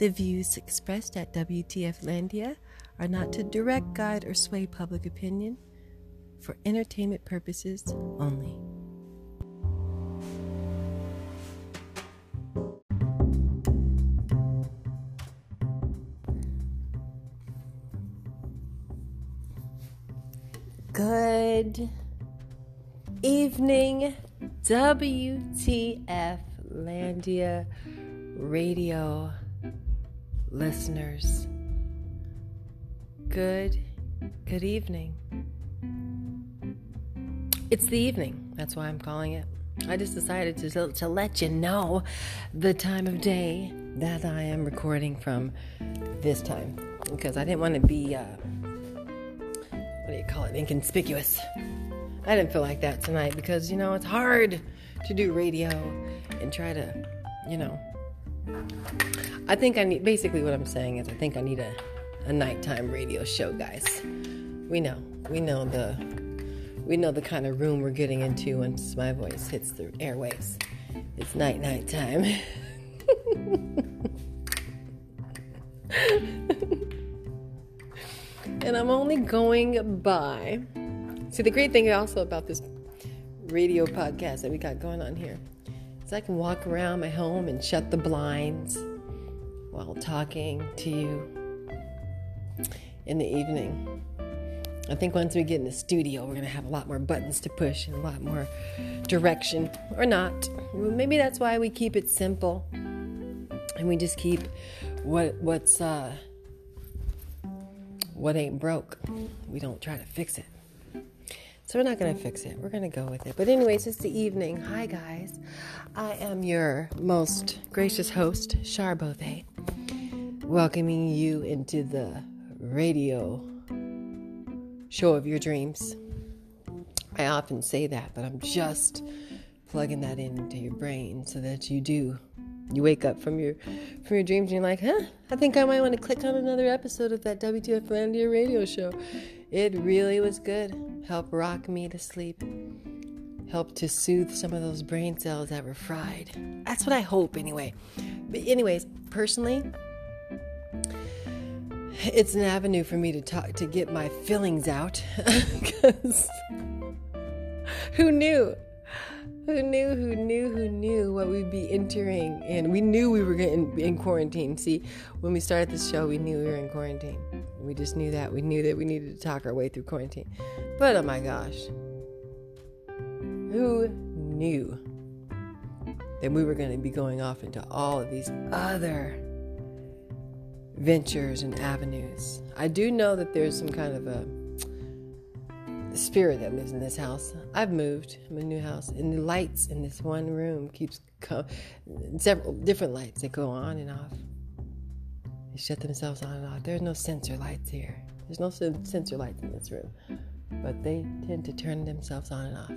The views expressed at WTF Landia are not to direct, guide, or sway public opinion for entertainment purposes only. Good evening, WTF Landia radio listeners. Good, good evening. It's the evening. That's why I'm calling it. I just decided to, to let you know the time of day that I am recording from this time because I didn't want to be, uh, what do you call it, inconspicuous. I didn't feel like that tonight because, you know, it's hard to do radio and try to, you know. I think I need, basically, what I'm saying is, I think I need a, a nighttime radio show, guys. We know. We know the we know the kind of room we're getting into once my voice hits the airwaves. It's night night time. and I'm only going by. See, the great thing also about this radio podcast that we got going on here is I can walk around my home and shut the blinds while talking to you in the evening. I think once we get in the studio, we're going to have a lot more buttons to push and a lot more direction, or not. Maybe that's why we keep it simple and we just keep what what's uh, what ain't broke. We don't try to fix it. So we're not going to fix it. We're going to go with it. But anyways, it's the evening. Hi guys. I am your most gracious host, Shar Bothe, welcoming you into the radio show of your dreams. I often say that, but I'm just plugging that into your brain so that you do. You wake up from your from your dreams and you're like, huh? I think I might want to click on another episode of that WTF Landia radio show. It really was good. Help rock me to sleep. Help to soothe some of those brain cells that were fried. That's what I hope anyway. But anyways, personally, it's an avenue for me to talk to get my feelings out because who knew? Who knew who knew who knew what we'd be entering and we knew we were getting in quarantine. See when we started this show we knew we were in quarantine. We just knew that. We knew that we needed to talk our way through quarantine. But oh my gosh. Who knew that we were going to be going off into all of these other ventures and avenues. I do know that there's some kind of a spirit that lives in this house. I've moved. I'm a new house, and the lights in this one room keeps co- several different lights that go on and off. They shut themselves on and off. There's no sensor lights here. There's no sensor lights in this room, but they tend to turn themselves on and off.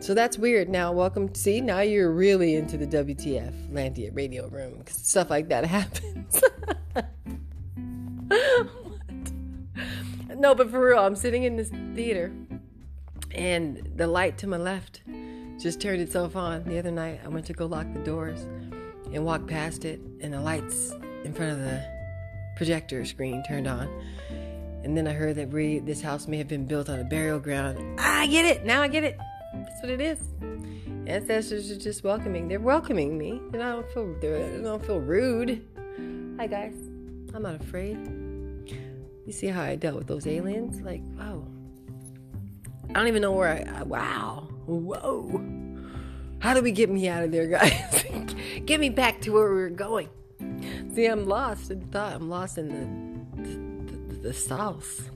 So that's weird. Now, welcome. See, now you're really into the WTF Landia radio room because stuff like that happens. No, but for real, I'm sitting in this theater and the light to my left just turned itself on. The other night, I went to go lock the doors and walk past it, and the lights in front of the projector screen turned on. And then I heard that we, this house may have been built on a burial ground. I get it. Now I get it. That's what it is. Ancestors are just welcoming. They're welcoming me. And I don't feel I don't feel rude. Hi guys. I'm not afraid. You see how I dealt with those aliens? Like, wow. I don't even know where I, wow. Whoa. How do we get me out of there, guys? get me back to where we were going. See, I'm lost in thought. I'm lost in the the, the, the sauce.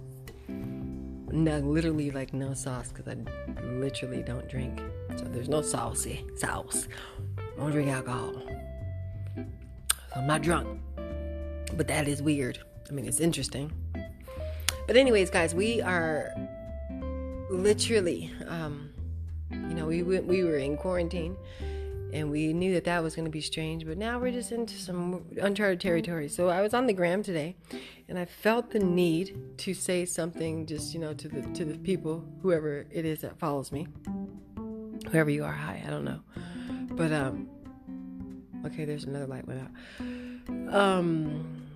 No, literally like no sauce because I literally don't drink. So there's no saucy sauce. I don't drink alcohol. So I'm not drunk. But that is weird. I mean, it's interesting. But anyways, guys, we are literally, um, you know, we went, we were in quarantine, and we knew that that was going to be strange. But now we're just into some uncharted territory. So I was on the gram today, and I felt the need to say something, just you know, to the to the people, whoever it is that follows me, whoever you are. Hi, I don't know, but um, okay, there's another light went out. Um,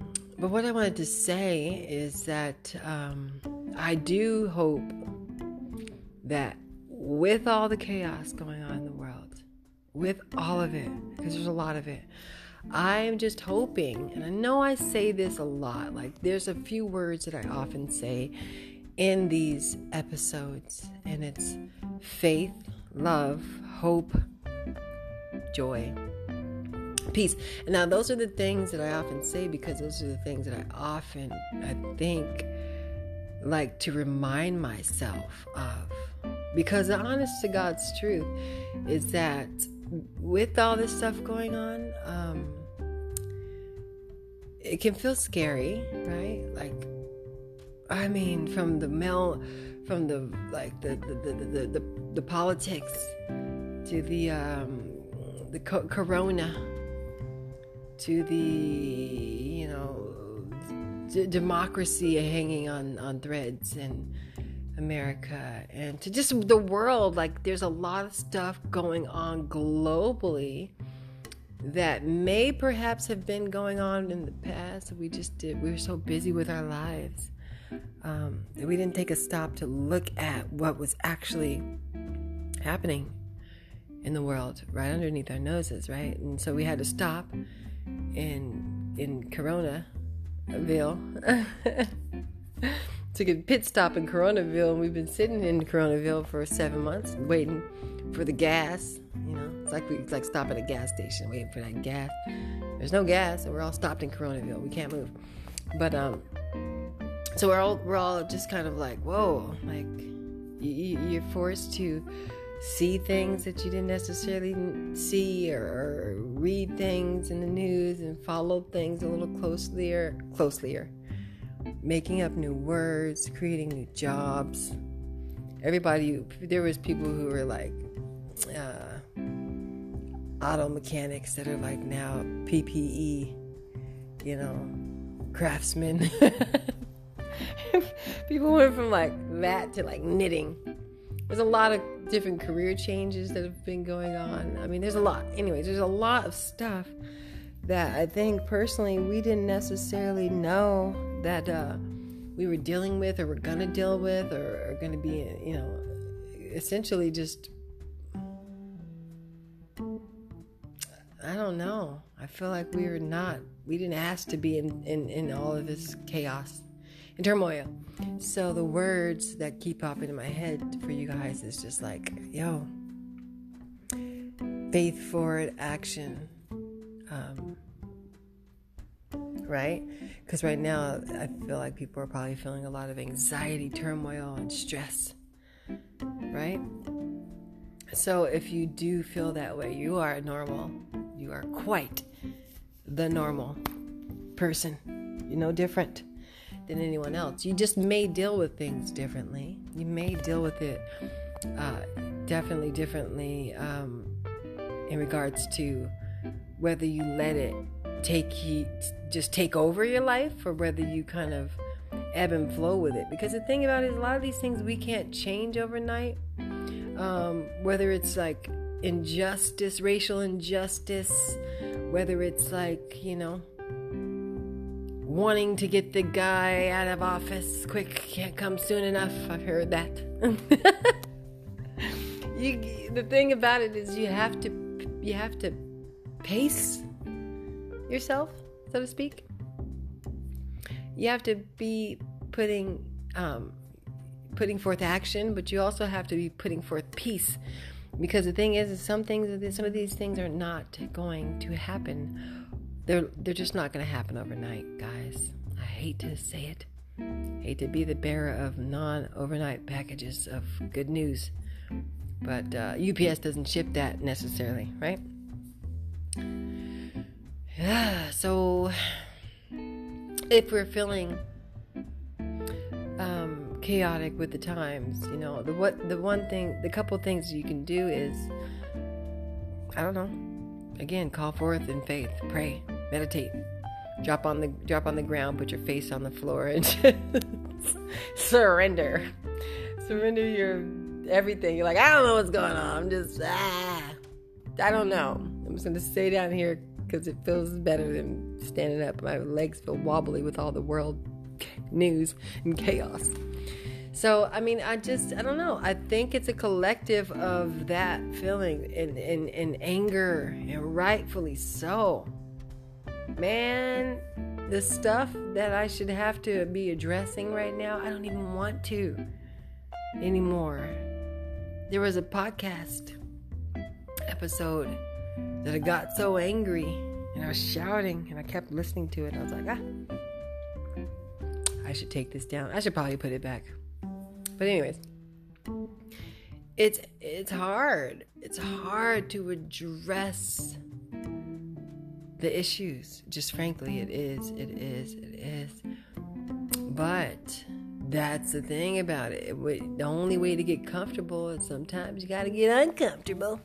but what I wanted to say is that um, I do hope that with all the chaos going on in the world, with all of it, because there's a lot of it, I'm just hoping, and I know I say this a lot, like there's a few words that I often say in these episodes, and it's faith, love, hope, joy, peace. And now those are the things that I often say because those are the things that I often I think like to remind myself of. Because the honest to God's truth is that with all this stuff going on, um, it can feel scary, right? Like, I mean, from the mail, from the like the the the the, the, the politics to the um, the co- corona to the you know d- democracy hanging on on threads in America. And to just the world like there's a lot of stuff going on globally that may perhaps have been going on in the past. We just did we were so busy with our lives um, that we didn't take a stop to look at what was actually happening in the world right underneath our noses right? And so we had to stop in in Coronaville. Took a pit stop in Coronaville, and we've been sitting in Coronaville for seven months, waiting for the gas. You know, it's like we it's like stopping at a gas station, waiting for that gas. There's no gas, and we're all stopped in Coronaville. We can't move. But um, so we're all we're all just kind of like, whoa, like you, you're forced to see things that you didn't necessarily see or, read things in the news and follow things a little closely or making up new words creating new jobs. Everybody there was people who were like uh, auto mechanics that are like now ppe you know craftsmen. People went from like that to like knitting there's a lot of different career changes that have been going on. I mean, there's a lot. Anyways, there's a lot of stuff that I think personally we didn't necessarily know that uh, we were dealing with or we're going to deal with or are going to be, you know, essentially just. I don't know. I feel like we were not, we didn't ask to be in, in, in all of this chaos and turmoil. So the words that keep popping in my head for you guys is just like, yo, faith forward action. Um, right? Because right now, I feel like people are probably feeling a lot of anxiety, turmoil, and stress, right? So if you do feel that way, you are normal. You are quite the normal person. You're no different than anyone else. You just may deal with things differently. You may deal with it uh, definitely differently um, in regards to whether you let it take you just take over your life or whether you kind of ebb and flow with it. Because the thing about it is, a lot of these things we can't change overnight. Um, whether it's like injustice, racial injustice, whether it's like, you know, wanting to get the guy out of office quick can't come soon enough. I've heard that. you, the thing about it is you have to you have to pace yourself, so to speak. You have to be putting um, putting forth action, but you also have to be putting forth peace. Because the thing is, is some things, some of these things are not going to happen they're they're just not going to happen overnight, guys. I hate to say it. Hate to be the bearer of non-overnight packages of good news, but uh, UPS doesn't ship that necessarily, right? Yeah. So if we're feeling um, chaotic with the times, you know, the what the one thing, the couple things you can do is, I don't know. Again, call forth in faith, pray, meditate drop on the drop on the ground put your face on the floor and just surrender surrender your everything you're like i don't know what's going on i'm just ah i don't know i'm just gonna stay down here because it feels better than standing up. My legs feel wobbly with all the world news and chaos. So, I mean, I just, I don't know. I think it's a collective of that feeling and, and, and anger, and rightfully so. Man, the stuff that I should have to be addressing right now, I don't even want to anymore. There was a podcast episode that I got so angry and I was shouting and I kept listening to it. I was like, ah, I should take this down. I should probably put it back. But anyways, it's it's hard. It's hard to address the issues. Just frankly, it is. It is. It is. But that's the thing about it. the only way to get comfortable is sometimes you got to get uncomfortable.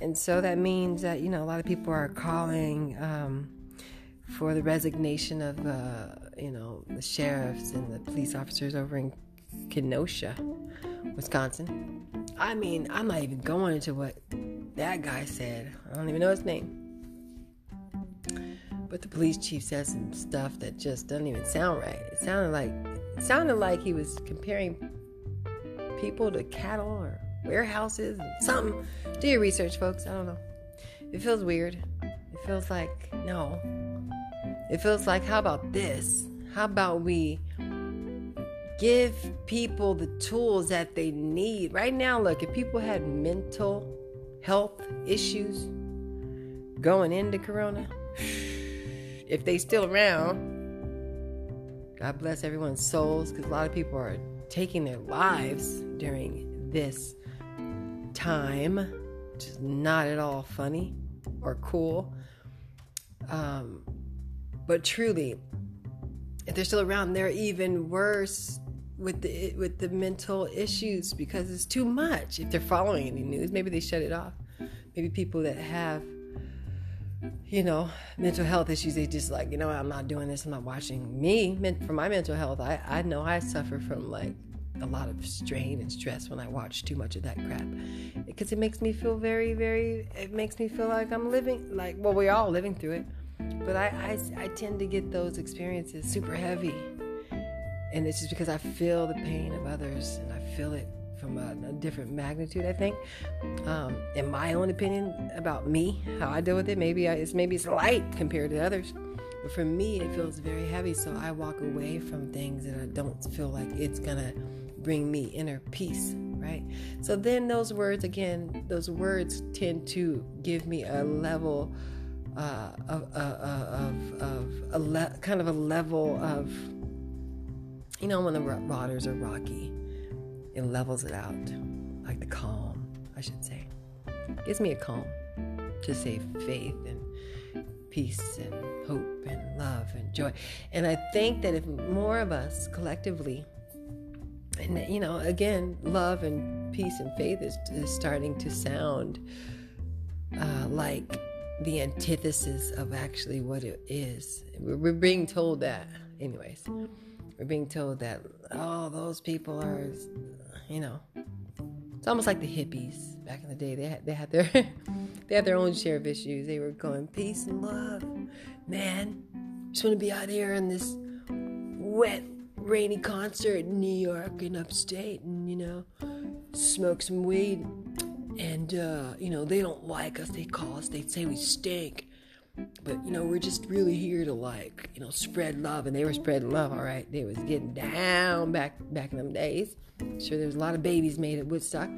And so that means that, you know, a lot of people are calling um, for the resignation of, uh, you know, the sheriffs and the police officers over in Kenosha, Wisconsin. I mean, I'm not even going into what that guy said. I don't even know his name. But the police chief said some stuff that just doesn't even sound right. It sounded like it sounded like he was comparing people to cattle or warehouses and something. Do your research, folks. I don't know. It feels weird. It feels like no. It feels like how about this? How about we give people the tools that they need? Right now, look, if people had mental health issues going into corona, if they still around, God bless everyone's souls because a lot of people are taking their lives during this time, which is not at all funny or cool. Um, but truly, if they're still around, they're even worse with the with the mental issues because it's too much. If they're following any news, maybe they shut it off. Maybe people that have you know, mental health issues, they just like, you know, I'm not doing this, I'm not watching me. For my mental health, I, I know I suffer from like a lot of strain and stress when I watch too much of that crap. Because it makes me feel very, very, it makes me feel like I'm living, like, well, we're all living through it. But I, I, I tend to get those experiences super heavy. And it's just because I feel the pain of others and I feel it from a, a different magnitude. I think, um, in my own opinion about me, how I deal with it, maybe I, it's maybe it's light compared to others. But for me, it feels very heavy. So I walk away from things that I don't feel like it's gonna bring me inner peace, right? So then those words again, those words tend to give me a level uh, of, uh, uh of, of a le- kind of a level of, you know, when the waters are rocky it levels it out, like the calm, I should say. gives me a calm to say faith and peace and hope and love and joy. And I think that if more of us collectively, and you know, again, love and peace and faith is, is starting to sound uh, like the antithesis of actually what it is. We're, being told that, anyways. We're being told that, oh, those people are you know. It's almost like the hippies back in the day. They had they had their they had their own share of issues. They were going peace and love, man. Just want to be out here in this wet, rainy concert in New York and upstate, and you know, smoke some weed. And uh, you know, they don't like us. They call us. They say we stink. But you know, we're just really here to like, you know, spread love, and they were spreading love, all right. They was getting down back back in them days. Sure, there was a lot of babies made at Woodstock,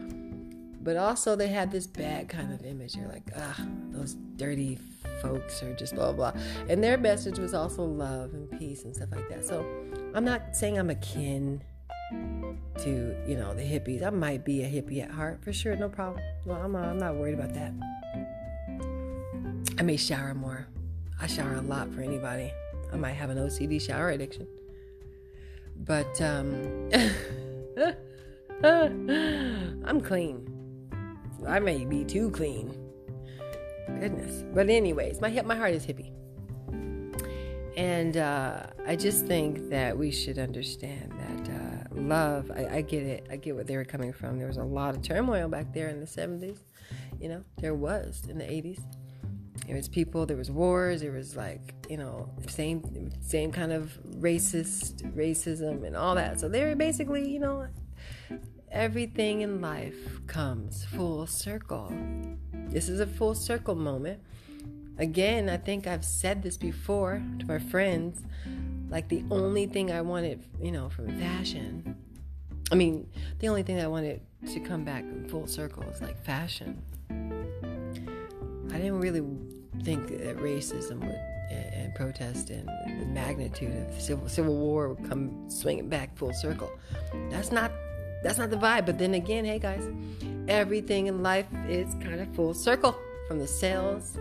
but also they had this bad kind of image. You're like, ah, those dirty folks are just blah blah. And their message was also love and peace and stuff like that. So I'm not saying I'm akin to you know the hippies. I might be a hippie at heart for sure, no problem. No, I'm I'm not worried about that. I may shower more. I shower a lot for anybody. I might have an OCD shower addiction. But um, I'm clean. I may be too clean. Goodness. But anyways, my my heart is hippie. And uh, I just think that we should understand that uh, love, I, I, get it. I get what they were coming from. There was a lot of turmoil back there in the 70s. You know, there was in the 80s There was people, there was wars, there was like, you know, same same kind of racist racism and all that. So they were basically, you know, everything in life comes full circle. This is a full circle moment. Again, I think I've said this before to my friends. Like the only thing I wanted, you know, from fashion. I mean, the only thing I wanted to come back in full circle is like fashion. I didn't really think that racism would and, protest and the magnitude of civil civil war would come swinging back full circle. That's not that's not the vibe. But then again, hey guys, everything in life is kind of full circle from the cells,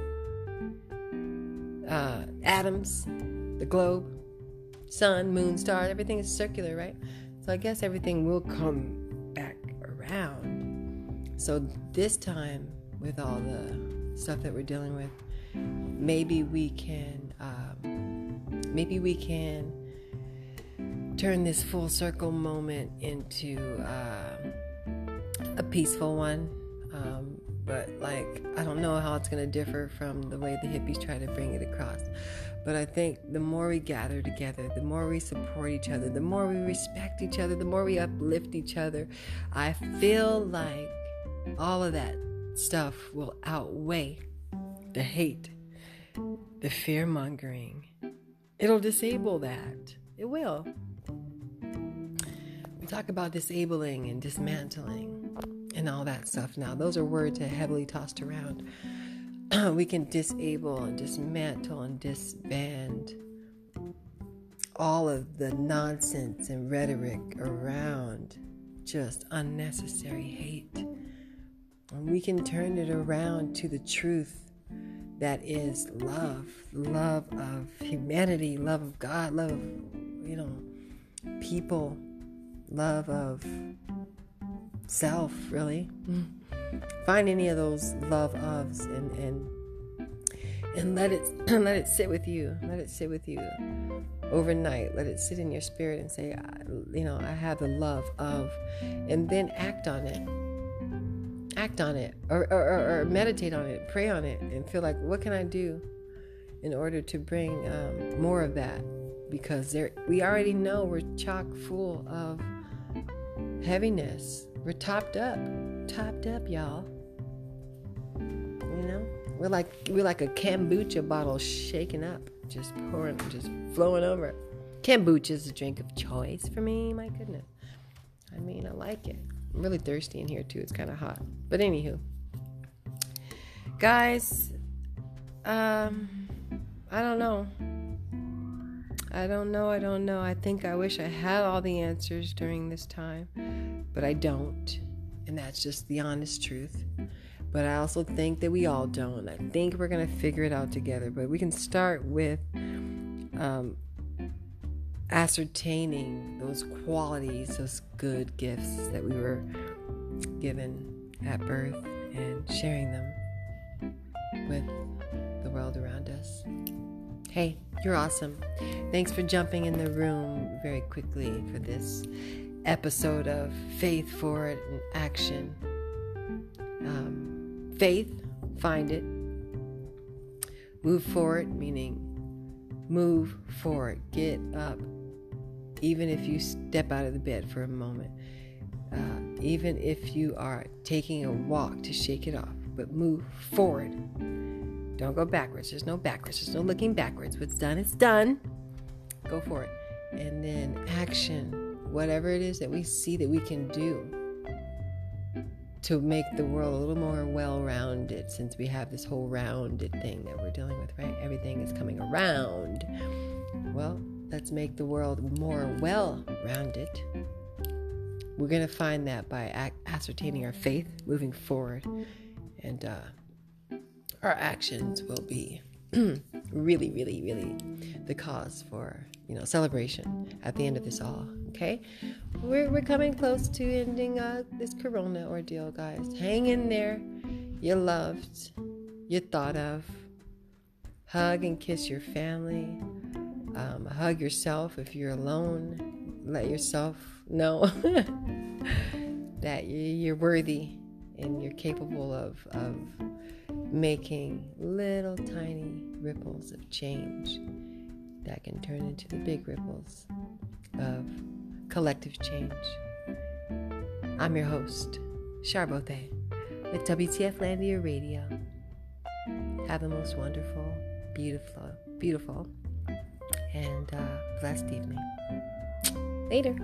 uh, atoms, the globe, sun, moon, stars. Everything is circular, right? So I guess everything will come back around. So this time, with all the stuff that we're dealing with, maybe we can, um, maybe we can turn this full circle moment into uh, a peaceful one. Um, but like, I don't know how it's going to differ from the way the hippies try to bring it across. But I think the more we gather together, the more we support each other, the more we respect each other, the more we uplift each other, I feel like all of that stuff will outweigh the hate, the fear mongering. It'll disable that. It will. We talk about disabling and dismantling and all that stuff now. Those are words that heavily tossed around. we can disable and dismantle and disband all of the nonsense and rhetoric around just unnecessary hate. And we can turn it around to the truth that is love love of humanity, love of God, love of, you know, people, love of self, really. Find any of those love ofs and, and and let it let it sit with you. Let it sit with you overnight. Let it sit in your spirit and say, you know, I have the love of, and then act on it act on it or, or, or, meditate on it, pray on it, and feel like, what can I do in order to bring um, more of that? Because there, we already know we're chock full of heaviness. We're topped up, topped up, y'all. You know, we're like we're like a kombucha bottle shaking up, just pouring, just flowing over. Kombucha is a drink of choice for me. My goodness, I mean, I like it. I'm really thirsty in here too. It's kind of hot. But anywho, guys, um, I don't know. I don't know. I don't know. I think I wish I had all the answers during this time, but I don't. And that's just the honest truth. But I also think that we all don't. I think we're going to figure it out together. But we can start with um, ascertaining those qualities, those good gifts that we were given at birth, and sharing them with the world around us. Hey, you're awesome. Thanks for jumping in the room very quickly for this episode of Faith Forward in Action. Um, faith, find it. Move forward, meaning move forward, get up, even if you step out of the bed for a moment, uh, even if you are taking a walk to shake it off, but move forward. Don't go backwards. There's no backwards. There's no looking backwards. What's done, it's done. Go for it. And then action, whatever it is that we see that we can do to make the world a little more well rounded since we have this whole rounded thing that we're dealing with, right? Everything is coming around. Well, let's make the world more well rounded. We're going to find that by ascertaining our faith moving forward, and uh, our actions will be really, really, really the cause for you know celebration at the end of this all. Okay, we're we're coming close to ending uh, this Corona ordeal, guys. Hang in there. You're loved. You're thought of. Hug and kiss your family. Um, hug yourself if you're alone. Let yourself know that you're worthy and you're capable of, of making little tiny ripples of change that can turn into the big ripples of collective change. I'm your host, Shar Bothe, with WTF Landia Radio. Have the most wonderful, beautiful, beautiful, and uh, blessed evening. Later.